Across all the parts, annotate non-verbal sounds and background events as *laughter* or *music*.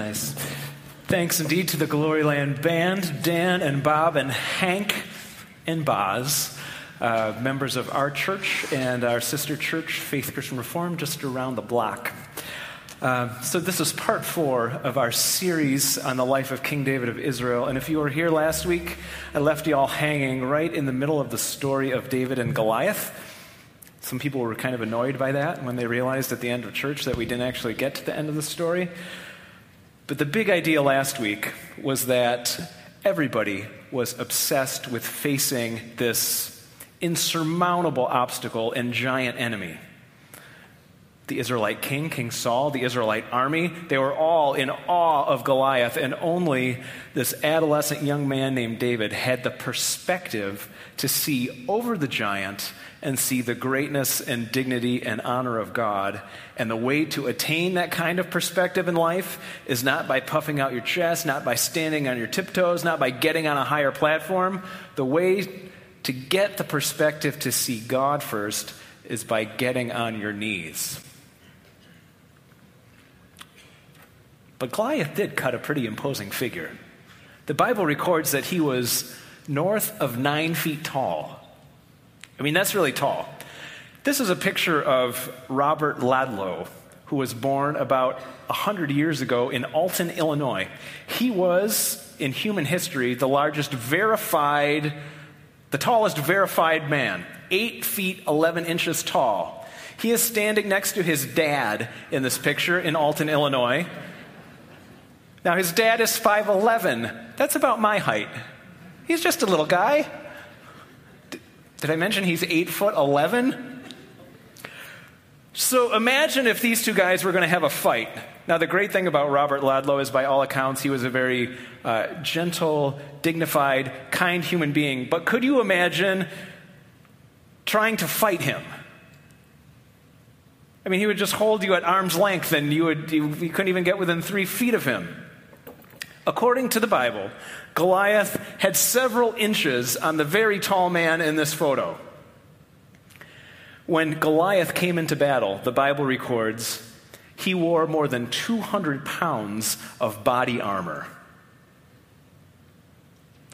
Nice. Thanks indeed to the Gloryland Band, Dan and Bob and Hank and Boz, uh, members of our church and our sister church, Faith Christian Reform, just around the block. Uh, so, this is part four of our series on the life of King David of Israel. And if you were here last week, I left you all hanging right in the middle of the story of David and Goliath. Some people were kind of annoyed by that when they realized at the end of church that we didn't actually get to the end of the story. But the big idea last week was that everybody was obsessed with facing this insurmountable obstacle and giant enemy the Israelite king, King Saul, the Israelite army. They were all in awe of Goliath, and only this adolescent young man named David had the perspective to see over the giant and see the greatness and dignity and honor of God. And the way to attain that kind of perspective in life is not by puffing out your chest, not by standing on your tiptoes, not by getting on a higher platform. The way to get the perspective to see God first is by getting on your knees. But Goliath did cut a pretty imposing figure. The Bible records that he was north of nine feet tall. I mean, that's really tall. This is a picture of Robert Wadlow, who was born about 100 years ago in Alton, Illinois. He was, in human history, the largest verified, the tallest verified man, 8 feet 11 inches tall. He is standing next to his dad in this picture in Alton, Illinois. Now, his dad is 5'11. That's about my height. He's just a little guy. Did I mention he's 8 foot 11? So imagine if these two guys were going to have a fight. Now, the great thing about Robert Wadlow is, by all accounts, he was a very uh, gentle, dignified, kind human being. But could you imagine trying to fight him? I mean, he would just hold you at arm's length and you, would, you, you couldn't even get within three feet of him. According to the Bible, Goliath had several inches on the very tall man in this photo. When Goliath came into battle, the Bible records he wore more than 200 pounds of body armor.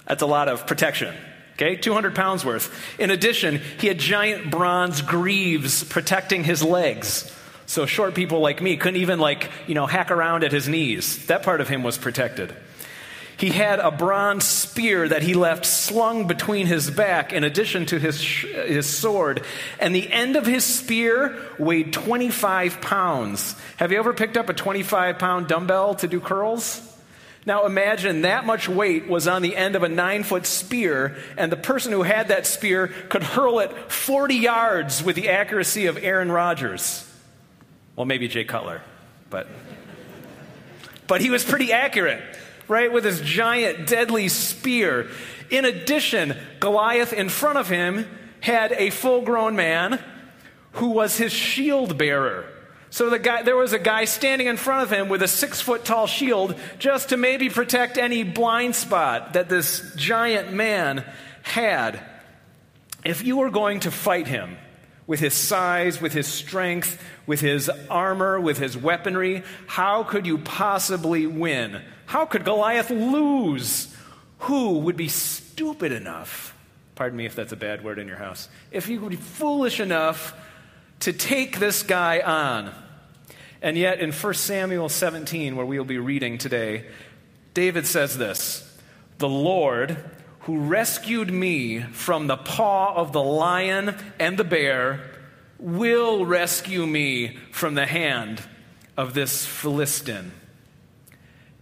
That's a lot of protection. Okay, 200 pounds worth. In addition, he had giant bronze greaves protecting his legs. So short people like me couldn't even like, you know, hack around at his knees. That part of him was protected. He had a bronze spear that he left slung between his back in addition to his, his sword. And the end of his spear weighed 25 pounds. Have you ever picked up a 25 pound dumbbell to do curls? Now imagine that much weight was on the end of a nine foot spear, and the person who had that spear could hurl it 40 yards with the accuracy of Aaron Rodgers. Well, maybe Jay Cutler, but, but he was pretty accurate right, with his giant, deadly spear. In addition, Goliath in front of him had a full grown man who was his shield bearer. So the guy, there was a guy standing in front of him with a six foot tall shield just to maybe protect any blind spot that this giant man had. If you were going to fight him with his size, with his strength, with his armor, with his weaponry, how could you possibly win? How could Goliath lose? Who would be stupid enough, pardon me if that's a bad word in your house, if he would be foolish enough to take this guy on? And yet, in 1 Samuel 17, where we will be reading today, David says this The Lord, who rescued me from the paw of the lion and the bear, will rescue me from the hand of this Philistine.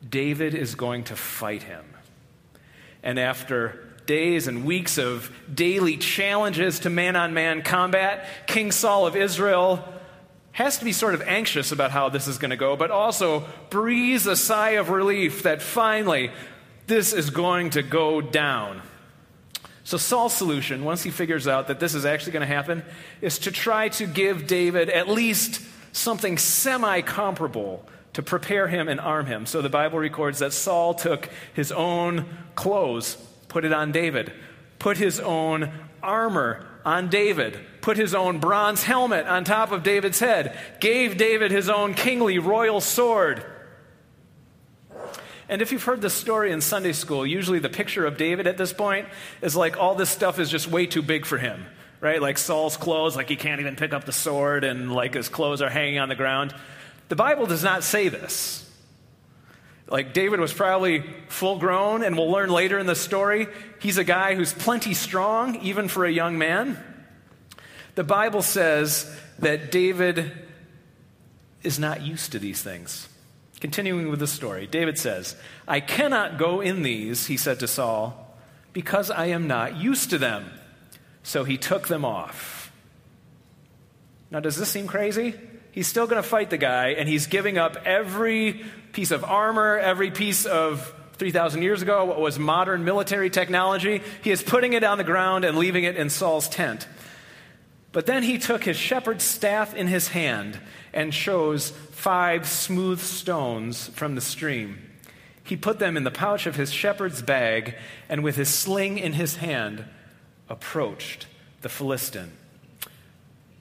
David is going to fight him. And after days and weeks of daily challenges to man on man combat, King Saul of Israel has to be sort of anxious about how this is going to go, but also breathes a sigh of relief that finally this is going to go down. So, Saul's solution, once he figures out that this is actually going to happen, is to try to give David at least something semi comparable to prepare him and arm him. So the Bible records that Saul took his own clothes, put it on David, put his own armor on David, put his own bronze helmet on top of David's head, gave David his own kingly royal sword. And if you've heard this story in Sunday school, usually the picture of David at this point is like all this stuff is just way too big for him, right? Like Saul's clothes, like he can't even pick up the sword, and like his clothes are hanging on the ground. The Bible does not say this. Like David was probably full grown, and we'll learn later in the story, he's a guy who's plenty strong, even for a young man. The Bible says that David is not used to these things. Continuing with the story, David says, I cannot go in these, he said to Saul, because I am not used to them. So he took them off. Now, does this seem crazy? He's still going to fight the guy, and he's giving up every piece of armor, every piece of 3,000 years ago, what was modern military technology. He is putting it on the ground and leaving it in Saul's tent. But then he took his shepherd's staff in his hand and chose five smooth stones from the stream. He put them in the pouch of his shepherd's bag, and with his sling in his hand, approached the Philistine.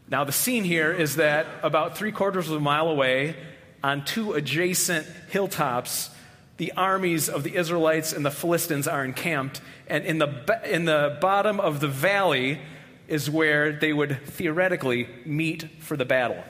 Now, the scene here is that about three quarters of a mile away, on two adjacent hilltops, the armies of the Israelites and the Philistines are encamped, and in the, in the bottom of the valley, is where they would theoretically meet for the battle.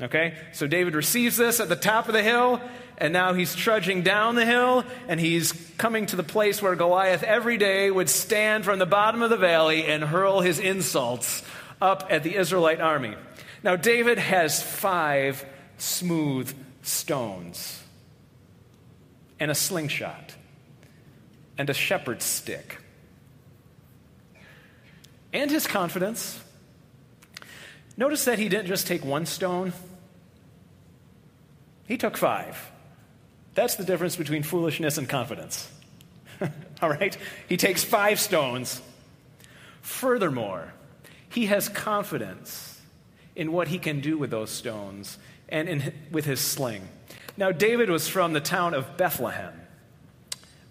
Okay? So David receives this at the top of the hill, and now he's trudging down the hill, and he's coming to the place where Goliath every day would stand from the bottom of the valley and hurl his insults up at the Israelite army. Now, David has five smooth stones, and a slingshot, and a shepherd's stick and his confidence. Notice that he didn't just take one stone, he took five. That's the difference between foolishness and confidence. *laughs* All right? He takes five stones. Furthermore, he has confidence in what he can do with those stones and in, with his sling. Now, David was from the town of Bethlehem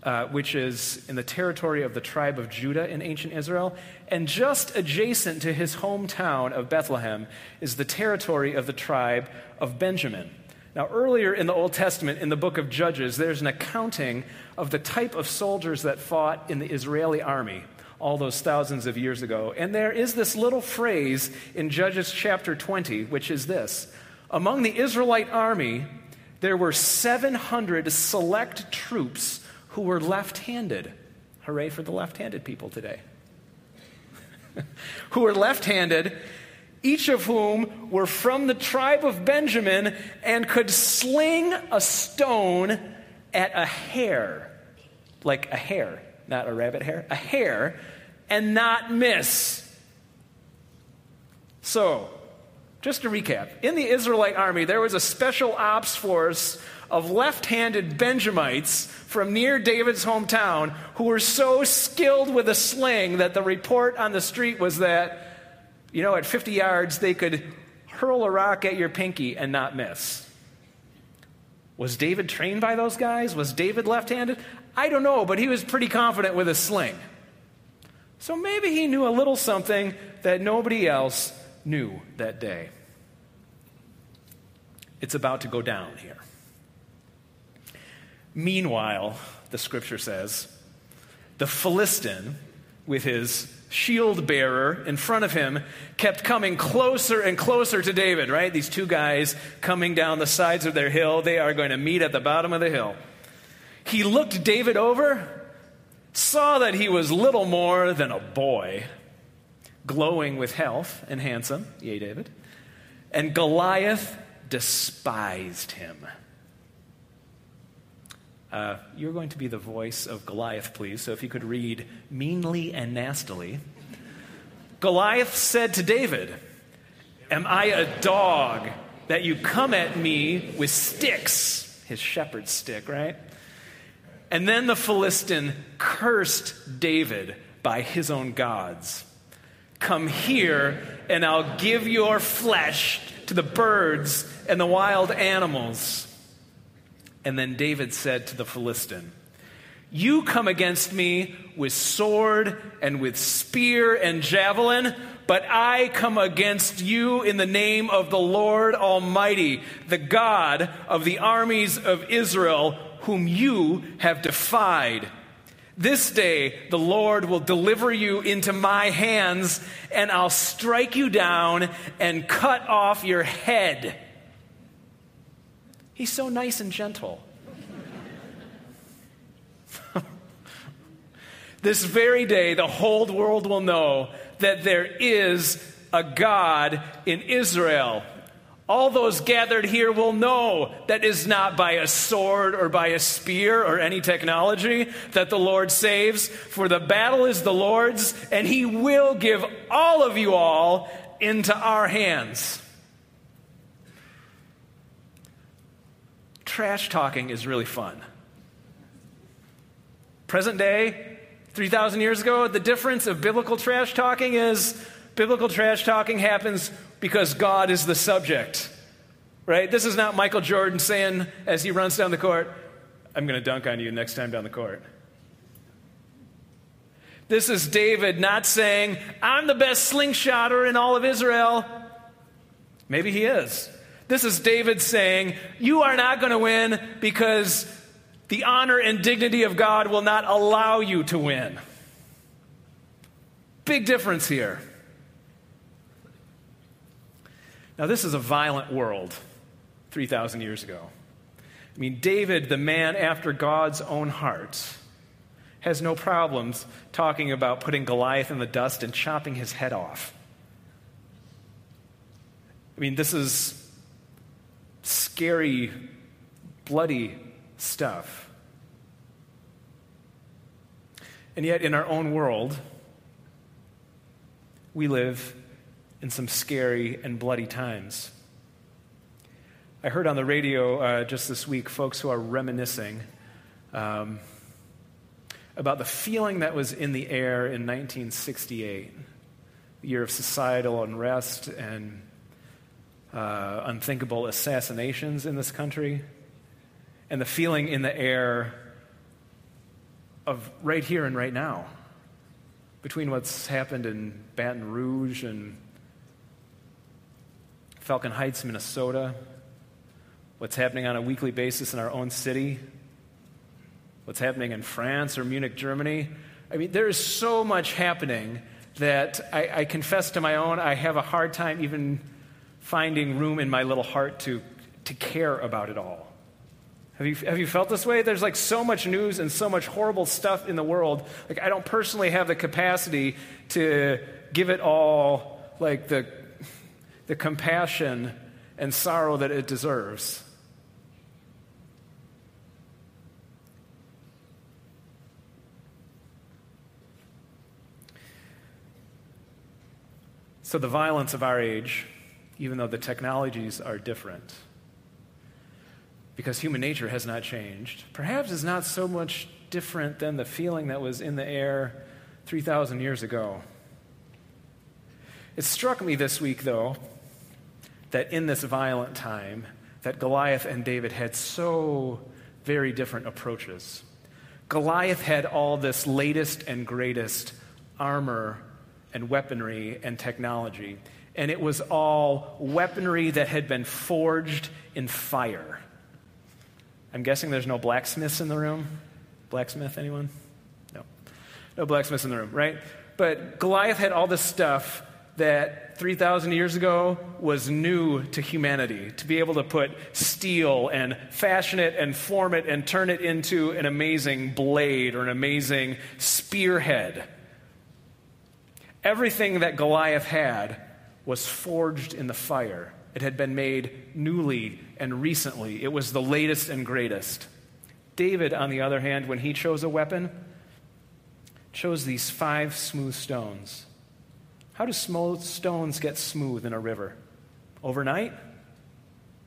uh, which is in the territory of the tribe of Judah in ancient Israel. And just adjacent to his hometown of Bethlehem is the territory of the tribe of Benjamin. Now, earlier in the Old Testament, in the book of Judges, there's an accounting of the type of soldiers that fought in the Israeli army all those thousands of years ago. And there is this little phrase in Judges chapter 20, which is this Among the Israelite army, there were 700 select troops who were left handed. Hooray for the left handed people today. *laughs* who were left handed, each of whom were from the tribe of Benjamin and could sling a stone at a hare, like a hare, not a rabbit hare, a hare, and not miss. So, just to recap, in the Israelite army, there was a special ops force of left handed Benjamites from near David's hometown who were so skilled with a sling that the report on the street was that, you know, at 50 yards, they could hurl a rock at your pinky and not miss. Was David trained by those guys? Was David left handed? I don't know, but he was pretty confident with a sling. So maybe he knew a little something that nobody else knew that day. It's about to go down here. Meanwhile, the scripture says, the Philistine, with his shield bearer in front of him, kept coming closer and closer to David, right? These two guys coming down the sides of their hill. They are going to meet at the bottom of the hill. He looked David over, saw that he was little more than a boy, glowing with health and handsome. Yea, David. And Goliath despised him. Uh, you're going to be the voice of Goliath, please. So if you could read meanly and nastily. Goliath said to David, Am I a dog that you come at me with sticks? His shepherd's stick, right? And then the Philistine cursed David by his own gods. Come here, and I'll give your flesh to the birds and the wild animals. And then David said to the Philistine, You come against me with sword and with spear and javelin, but I come against you in the name of the Lord Almighty, the God of the armies of Israel, whom you have defied. This day the Lord will deliver you into my hands, and I'll strike you down and cut off your head. He's so nice and gentle. *laughs* this very day, the whole world will know that there is a God in Israel. All those gathered here will know that is not by a sword or by a spear or any technology that the Lord saves, for the battle is the Lord's, and He will give all of you all into our hands. Trash talking is really fun. Present day, 3,000 years ago, the difference of biblical trash talking is biblical trash talking happens because God is the subject. Right? This is not Michael Jordan saying as he runs down the court, I'm going to dunk on you next time down the court. This is David not saying, I'm the best slingshotter in all of Israel. Maybe he is. This is David saying, You are not going to win because the honor and dignity of God will not allow you to win. Big difference here. Now, this is a violent world 3,000 years ago. I mean, David, the man after God's own heart, has no problems talking about putting Goliath in the dust and chopping his head off. I mean, this is scary, bloody stuff. And yet, in our own world, we live in some scary and bloody times. I heard on the radio uh, just this week folks who are reminiscing um, about the feeling that was in the air in 1968, the year of societal unrest and uh, unthinkable assassinations in this country, and the feeling in the air of right here and right now between what's happened in Baton Rouge and Falcon Heights, Minnesota, what's happening on a weekly basis in our own city, what's happening in France or Munich, Germany. I mean, there is so much happening that I, I confess to my own, I have a hard time even finding room in my little heart to, to care about it all. Have you, have you felt this way? There's like so much news and so much horrible stuff in the world. Like, I don't personally have the capacity to give it all like the the compassion and sorrow that it deserves. So, the violence of our age, even though the technologies are different, because human nature has not changed, perhaps is not so much different than the feeling that was in the air 3,000 years ago. It struck me this week, though, that in this violent time that Goliath and David had so very different approaches. Goliath had all this latest and greatest armor and weaponry and technology, and it was all weaponry that had been forged in fire. I'm guessing there's no blacksmiths in the room. Blacksmith, anyone? No. No blacksmiths in the room, right? But Goliath had all this stuff that 3,000 years ago was new to humanity to be able to put steel and fashion it and form it and turn it into an amazing blade or an amazing spearhead. Everything that Goliath had was forged in the fire. It had been made newly and recently. It was the latest and greatest. David, on the other hand, when he chose a weapon, chose these five smooth stones how do smooth stones get smooth in a river? Overnight?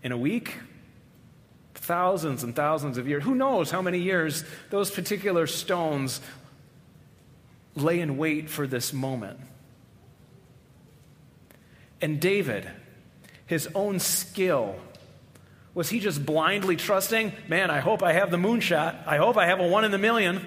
In a week? Thousands and thousands of years. Who knows how many years those particular stones lay in wait for this moment. And David, his own skill Was he just blindly trusting, man, I hope I have the moonshot. I hope I have a one in the million.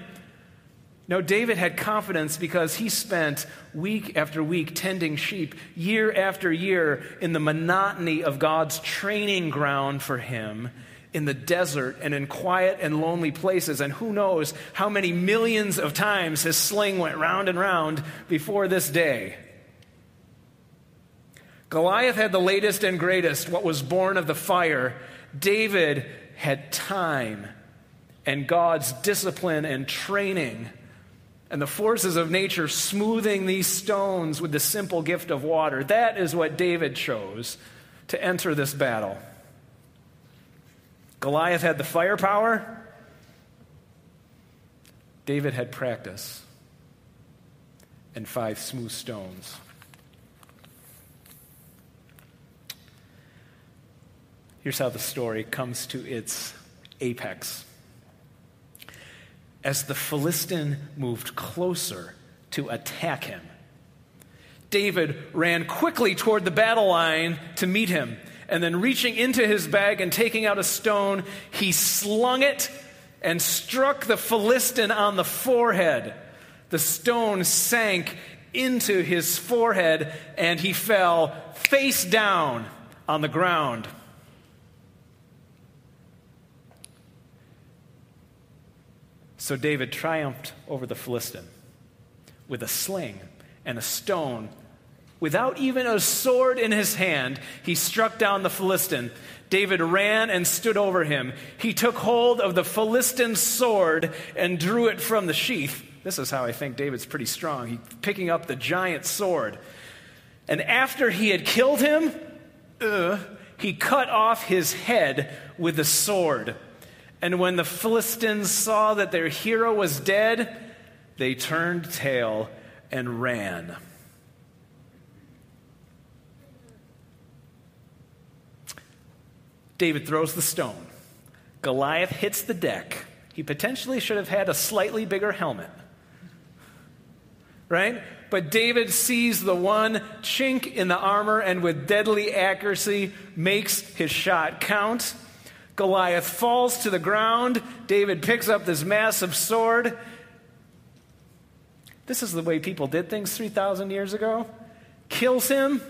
No, David had confidence because he spent week after week tending sheep, year after year, in the monotony of God's training ground for him in the desert and in quiet and lonely places. And who knows how many millions of times his sling went round and round before this day. Goliath had the latest and greatest, what was born of the fire. David had time and God's discipline and training and the forces of nature smoothing these stones with the simple gift of water. That is what David chose to enter this battle. Goliath had the firepower, David had practice and five smooth stones. Here's how the story comes to its apex as the Philistine moved closer to attack him. David ran quickly toward the battle line to meet him, and then reaching into his bag and taking out a stone, he slung it and struck the Philistine on the forehead. The stone sank into his forehead, and he fell face down on the ground. So David triumphed over the Philistine with a sling and a stone. Without even a sword in his hand, he struck down the Philistine. David ran and stood over him. He took hold of the Philistine's sword and drew it from the sheath. This is how I think David's pretty strong. He picking up the giant sword. And after he had killed him, uh, he cut off his head with the sword. And when the Philistines saw that their hero was dead, they turned tail and ran. David throws the stone. Goliath hits the deck. He potentially should have had a slightly bigger helmet. Right? But David sees the one chink in the armor and with deadly accuracy makes his shot count. Goliath falls to the ground. David picks up this massive sword. This is the way people did things 3,000 years ago. Kills him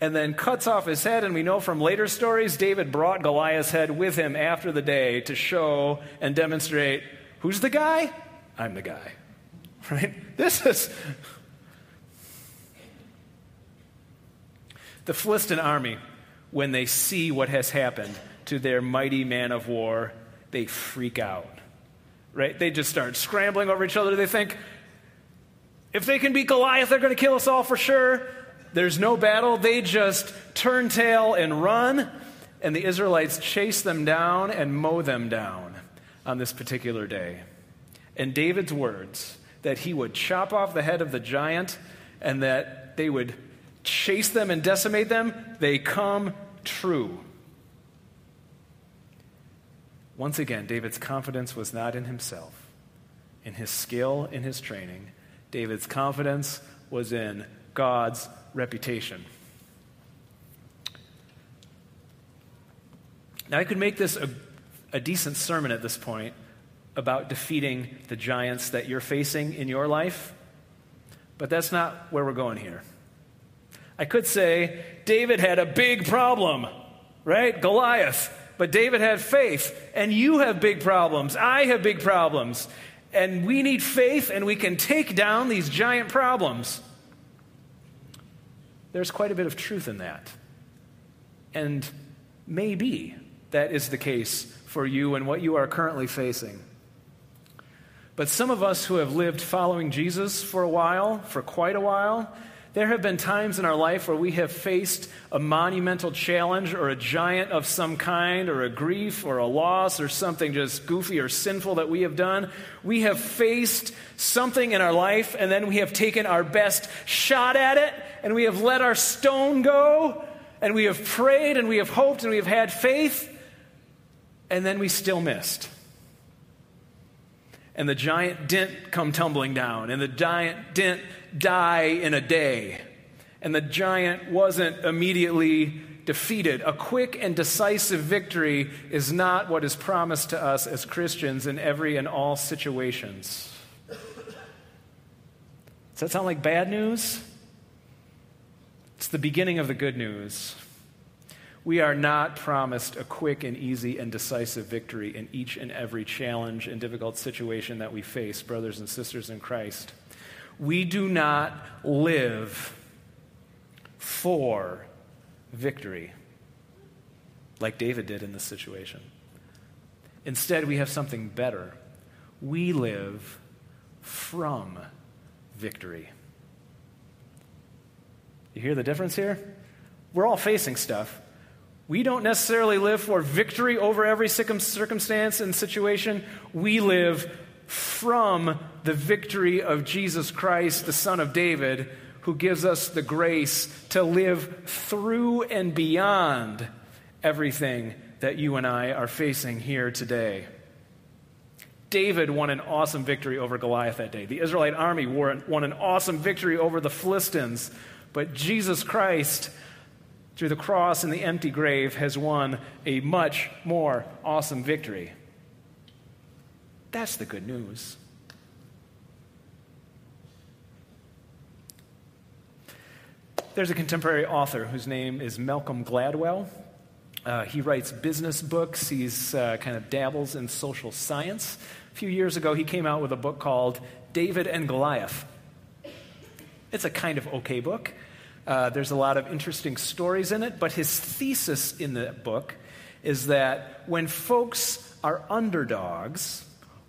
and then cuts off his head. And we know from later stories, David brought Goliath's head with him after the day to show and demonstrate who's the guy? I'm the guy. *laughs* Right? This is. The Philistine army, when they see what has happened, to their mighty man of war, they freak out. Right? They just start scrambling over each other. They think, if they can beat Goliath, they're going to kill us all for sure. There's no battle. They just turn tail and run. And the Israelites chase them down and mow them down on this particular day. And David's words that he would chop off the head of the giant and that they would chase them and decimate them, they come true. Once again, David's confidence was not in himself, in his skill, in his training. David's confidence was in God's reputation. Now, I could make this a, a decent sermon at this point about defeating the giants that you're facing in your life, but that's not where we're going here. I could say David had a big problem, right? Goliath. But David had faith, and you have big problems. I have big problems. And we need faith, and we can take down these giant problems. There's quite a bit of truth in that. And maybe that is the case for you and what you are currently facing. But some of us who have lived following Jesus for a while, for quite a while, there have been times in our life where we have faced a monumental challenge or a giant of some kind or a grief or a loss or something just goofy or sinful that we have done. We have faced something in our life and then we have taken our best shot at it and we have let our stone go and we have prayed and we have hoped and we have had faith and then we still missed and the giant didn't come tumbling down, and the giant didn't die in a day, and the giant wasn't immediately defeated. A quick and decisive victory is not what is promised to us as Christians in every and all situations. Does that sound like bad news? It's the beginning of the good news. We are not promised a quick and easy and decisive victory in each and every challenge and difficult situation that we face, brothers and sisters in Christ. We do not live for victory like David did in this situation. Instead, we have something better. We live from victory. You hear the difference here? We're all facing stuff. We don't necessarily live for victory over every circumstance and situation. We live from the victory of Jesus Christ, the Son of David, who gives us the grace to live through and beyond everything that you and I are facing here today. David won an awesome victory over Goliath that day. The Israelite army won an awesome victory over the Philistines. But Jesus Christ, through the cross and the empty grave, has won a much more awesome victory. That's the good news. There's a contemporary author whose name is Malcolm Gladwell. Uh, he writes business books. He's uh, kind of dabbles in social science. A few years ago, he came out with a book called David and Goliath. It's a kind of okay book. Uh, there's a lot of interesting stories in it, but his thesis in the book is that when folks are underdogs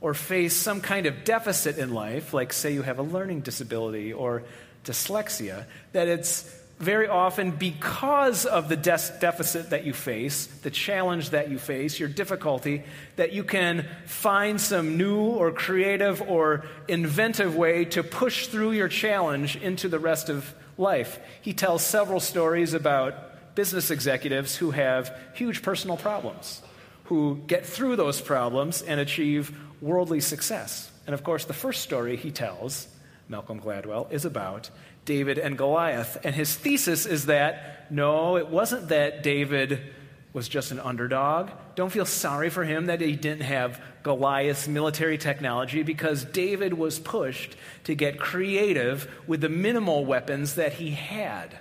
or face some kind of deficit in life, like say you have a learning disability or dyslexia, that it's very often because of the de- deficit that you face, the challenge that you face, your difficulty, that you can find some new or creative or inventive way to push through your challenge into the rest of life. He tells several stories about business executives who have huge personal problems, who get through those problems and achieve worldly success. And of course, the first story he tells, Malcolm Gladwell, is about David and Goliath. And his thesis is that no, it wasn't that David was just an underdog. Don't feel sorry for him that he didn't have Goliath's military technology because David was pushed to get creative with the minimal weapons that he had.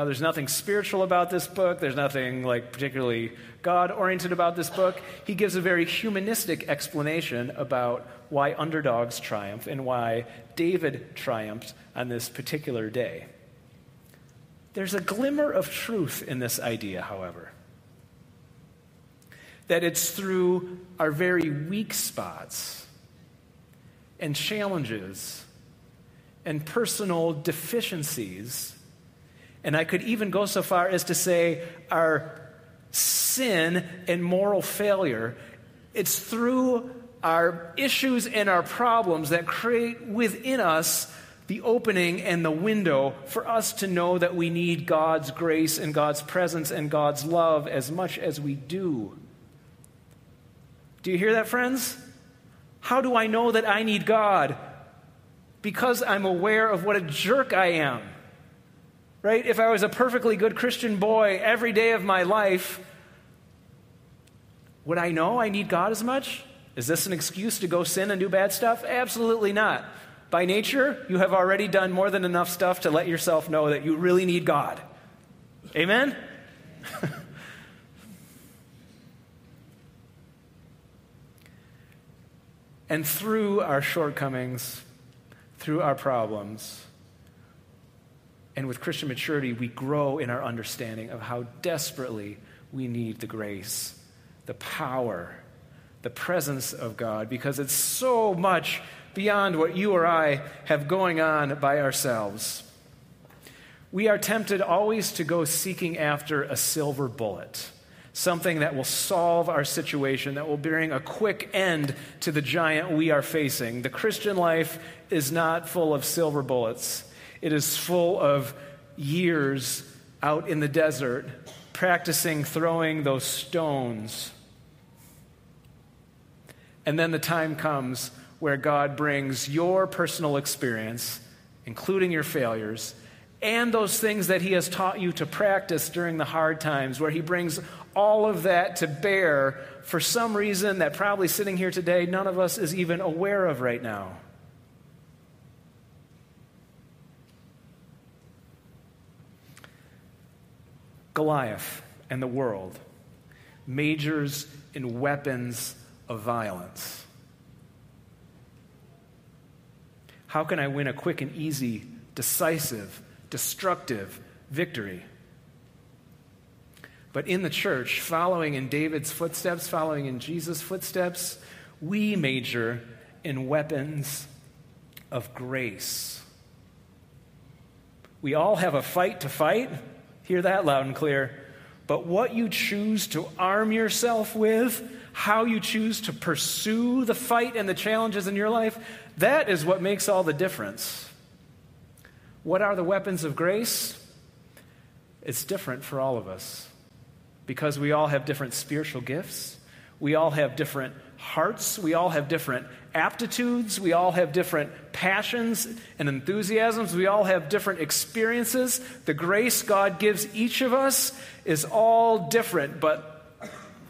Now, there's nothing spiritual about this book. There's nothing like particularly God oriented about this book. He gives a very humanistic explanation about why underdogs triumph and why David triumphed on this particular day. There's a glimmer of truth in this idea, however. That it's through our very weak spots and challenges and personal deficiencies, and I could even go so far as to say our sin and moral failure, it's through our issues and our problems that create within us the opening and the window for us to know that we need God's grace and God's presence and God's love as much as we do. Do you hear that, friends? How do I know that I need God? Because I'm aware of what a jerk I am. Right? If I was a perfectly good Christian boy every day of my life, would I know I need God as much? Is this an excuse to go sin and do bad stuff? Absolutely not. By nature, you have already done more than enough stuff to let yourself know that you really need God. Amen? *laughs* and through our shortcomings, through our problems, and with Christian maturity, we grow in our understanding of how desperately we need the grace, the power, the presence of God, because it's so much beyond what you or I have going on by ourselves. We are tempted always to go seeking after a silver bullet, something that will solve our situation, that will bring a quick end to the giant we are facing. The Christian life is not full of silver bullets, it is full of years out in the desert practicing throwing those stones. And then the time comes where God brings your personal experience, including your failures, and those things that He has taught you to practice during the hard times, where He brings all of that to bear for some reason that probably sitting here today, none of us is even aware of right now. Goliath and the world majors in weapons of violence. How can I win a quick and easy, decisive, destructive victory? But in the church, following in David's footsteps, following in Jesus' footsteps, we major in weapons of grace. We all have a fight to fight. Hear that loud and clear. But what you choose to arm yourself with, how you choose to pursue the fight and the challenges in your life, that is what makes all the difference. What are the weapons of grace? It's different for all of us because we all have different spiritual gifts. We all have different hearts. We all have different aptitudes. We all have different passions and enthusiasms. We all have different experiences. The grace God gives each of us is all different. But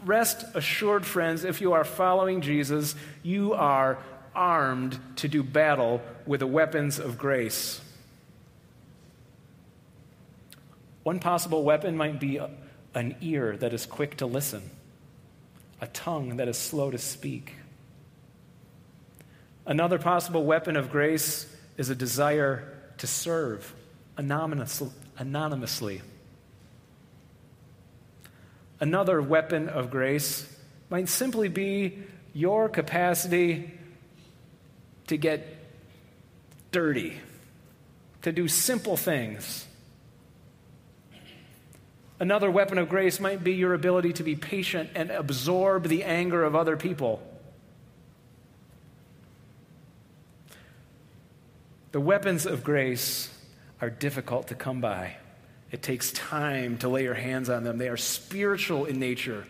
rest assured, friends, if you are following Jesus, you are armed to do battle with the weapons of grace. One possible weapon might be an ear that is quick to listen, a tongue that is slow to speak. Another possible weapon of grace is a desire to serve anonymously. Another weapon of grace might simply be your capacity to get dirty, to do simple things Another weapon of grace might be your ability to be patient and absorb the anger of other people. The weapons of grace are difficult to come by. It takes time to lay your hands on them. They are spiritual in nature.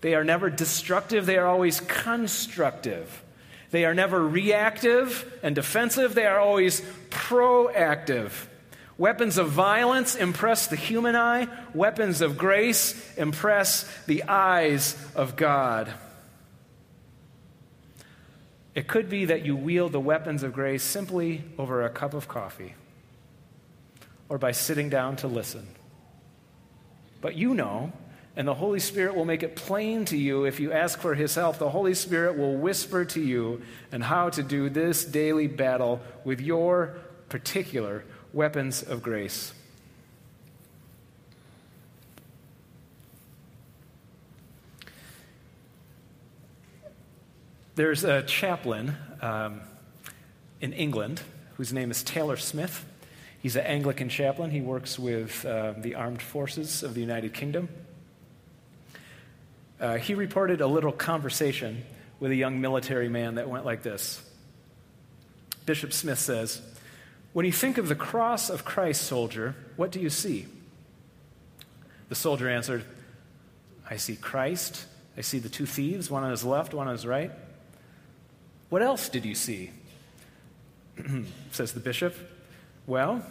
They are never destructive, they are always constructive. They are never reactive and defensive, they are always proactive. Weapons of violence impress the human eye, weapons of grace impress the eyes of God. It could be that you wield the weapons of grace simply over a cup of coffee or by sitting down to listen. But you know, and the Holy Spirit will make it plain to you if you ask for His help. The Holy Spirit will whisper to you and how to do this daily battle with your particular weapons of grace. There's a chaplain um, in England whose name is Taylor Smith. He's an Anglican chaplain. He works with uh, the armed forces of the United Kingdom. Uh, he reported a little conversation with a young military man that went like this Bishop Smith says, when you think of the cross of Christ, soldier, what do you see? The soldier answered, I see Christ. I see the two thieves, one on his left, one on his right. What else did you see? *clears throat* Says the bishop. Well,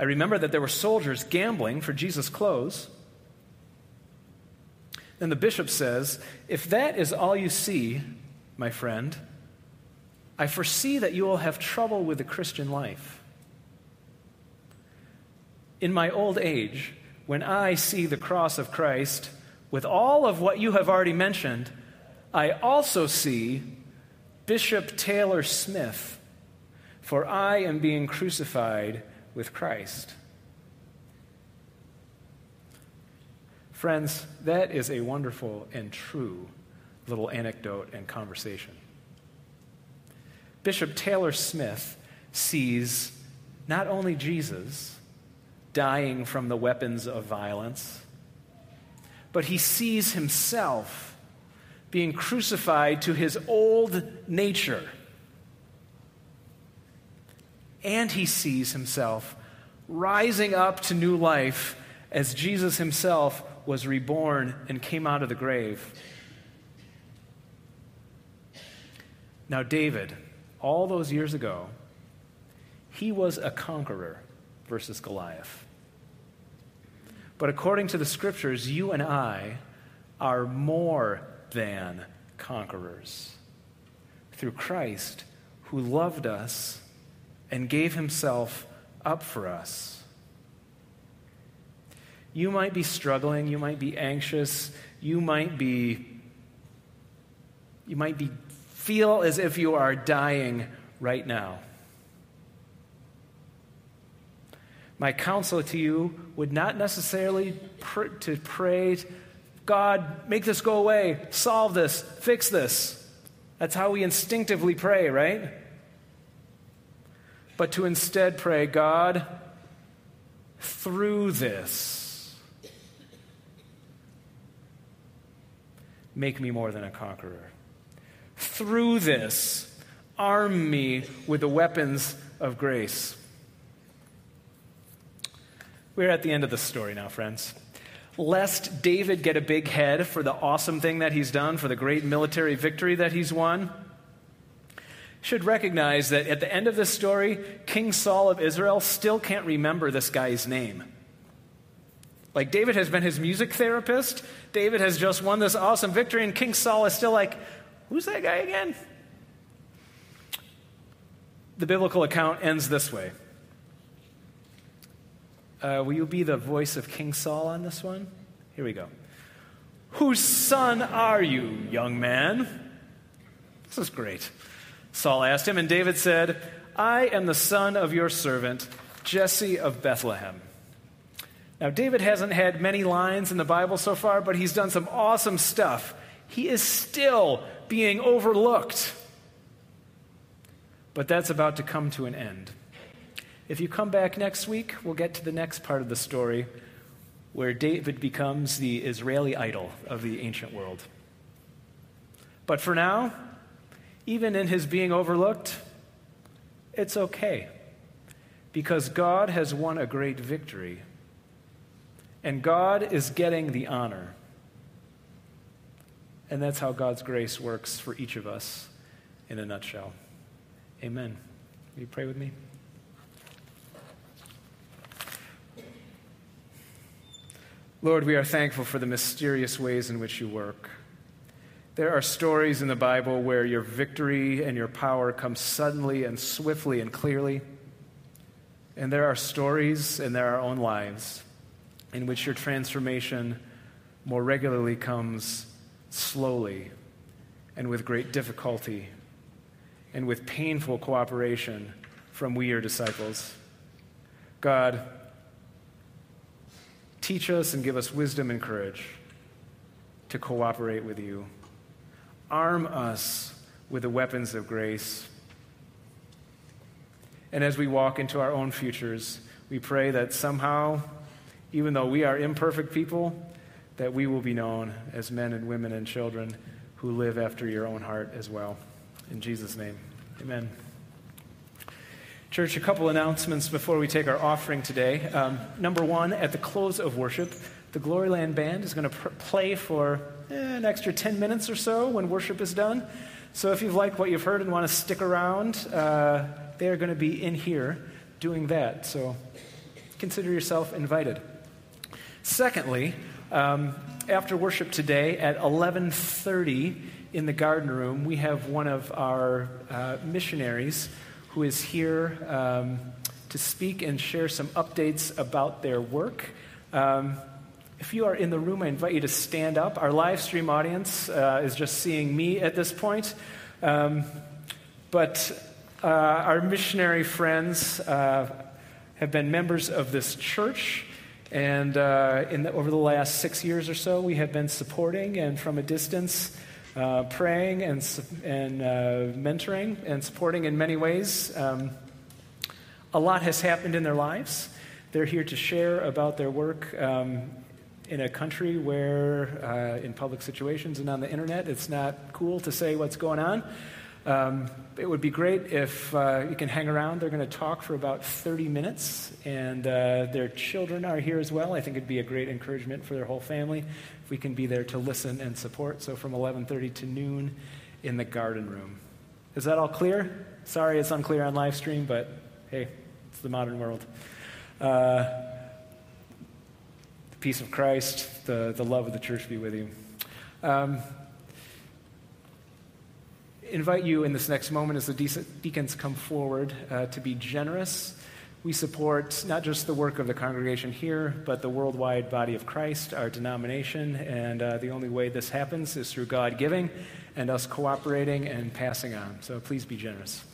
I remember that there were soldiers gambling for Jesus' clothes. Then the bishop says, If that is all you see, my friend, I foresee that you will have trouble with the Christian life. In my old age, when I see the cross of Christ, with all of what you have already mentioned, I also see Bishop Taylor Smith, for I am being crucified with Christ. Friends, that is a wonderful and true little anecdote and conversation. Bishop Taylor Smith sees not only Jesus dying from the weapons of violence, but he sees himself being crucified to his old nature. And he sees himself rising up to new life as Jesus himself was reborn and came out of the grave. Now, David all those years ago, he was a conqueror. versus Goliath. But according to the scriptures, you and I are more than conquerors through Christ who loved us and gave himself up for us. You might be struggling, you might be anxious, you might be you might be feel as if you are dying right now. My counsel to you would not necessarily pr- to pray, God, make this go away, solve this, fix this. That's how we instinctively pray, right? But to instead pray, God, through this, make me more than a conqueror. Through this, arm me with the weapons of grace. We're at the end of the story now, friends. Lest David get a big head for the awesome thing that he's done, for the great military victory that he's won, should recognize that at the end of this story, King Saul of Israel still can't remember this guy's name. Like, David has been his music therapist. David has just won this awesome victory, and King Saul is still like, who's that guy again? The biblical account ends this way uh, will you be the voice of King Saul on this one? Here we go. Whose son are you, young man? This is great. Saul asked him, and David said, I am the son of your servant, Jesse of Bethlehem. Now, David hasn't had many lines in the Bible so far, but he's done some awesome stuff. He is still being overlooked. But that's about to come to an end. If you come back next week, we'll get to the next part of the story where David becomes the Israeli idol of the ancient world. But for now, even in his being overlooked, it's okay because God has won a great victory and God is getting the honor. And that's how God's grace works for each of us in a nutshell. Amen. Will you pray with me? Lord, we are thankful for the mysterious ways in which you work. There are stories in the Bible where your victory and your power come suddenly and swiftly and clearly. And there are stories in our own lives in which your transformation more regularly comes slowly and with great difficulty and with painful cooperation from we, your disciples. God, Teach us and give us wisdom and courage to cooperate with you. Arm us with the weapons of grace. And as we walk into our own futures, we pray that somehow, even though we are imperfect people, that we will be known as men and women and children who live after your own heart as well. In Jesus' name, amen. Church, a couple announcements before we take our offering today. Um, number one, at the close of worship, the Gloryland Band is going to pr- play for eh, an extra 10 minutes or so when worship is done. So if you've liked what you've heard and want to stick around, uh, they are going to be in here doing that. So consider yourself invited. Secondly, um, after worship today at 11:30 in the garden room, we have one of our uh, missionaries who is here um, to speak and share some updates about their work. Um, if you are in the room, I invite you to stand up. Our live stream audience uh, is just seeing me at this point. Um, but uh, our missionary friends uh, have been members of this church. And uh, the, over the last six years or so, we have been supporting and from a distance uh, praying and, and uh, mentoring and supporting in many ways. Um, a lot has happened in their lives. They're here to share about their work um, in a country where, uh, in public situations and on the internet, it's not cool to say what's going on. Um, it would be great if uh, you can hang around. They're going to talk for about 30 minutes, and uh, their children are here as well. I think it'd be a great encouragement for their whole family if we can be there to listen and support. So from 11:30 to noon in the garden room. Is that all clear? Sorry, it's unclear on live stream, but hey, it's the modern world. Uh, the peace of Christ, the, the love of the church be with you. Um, invite you in this next moment as the deacons come forward uh, to be generous. We support not just the work of the congregation here, but the worldwide body of Christ, our denomination, and uh, the only way this happens is through God giving and us cooperating and passing on. So please be generous.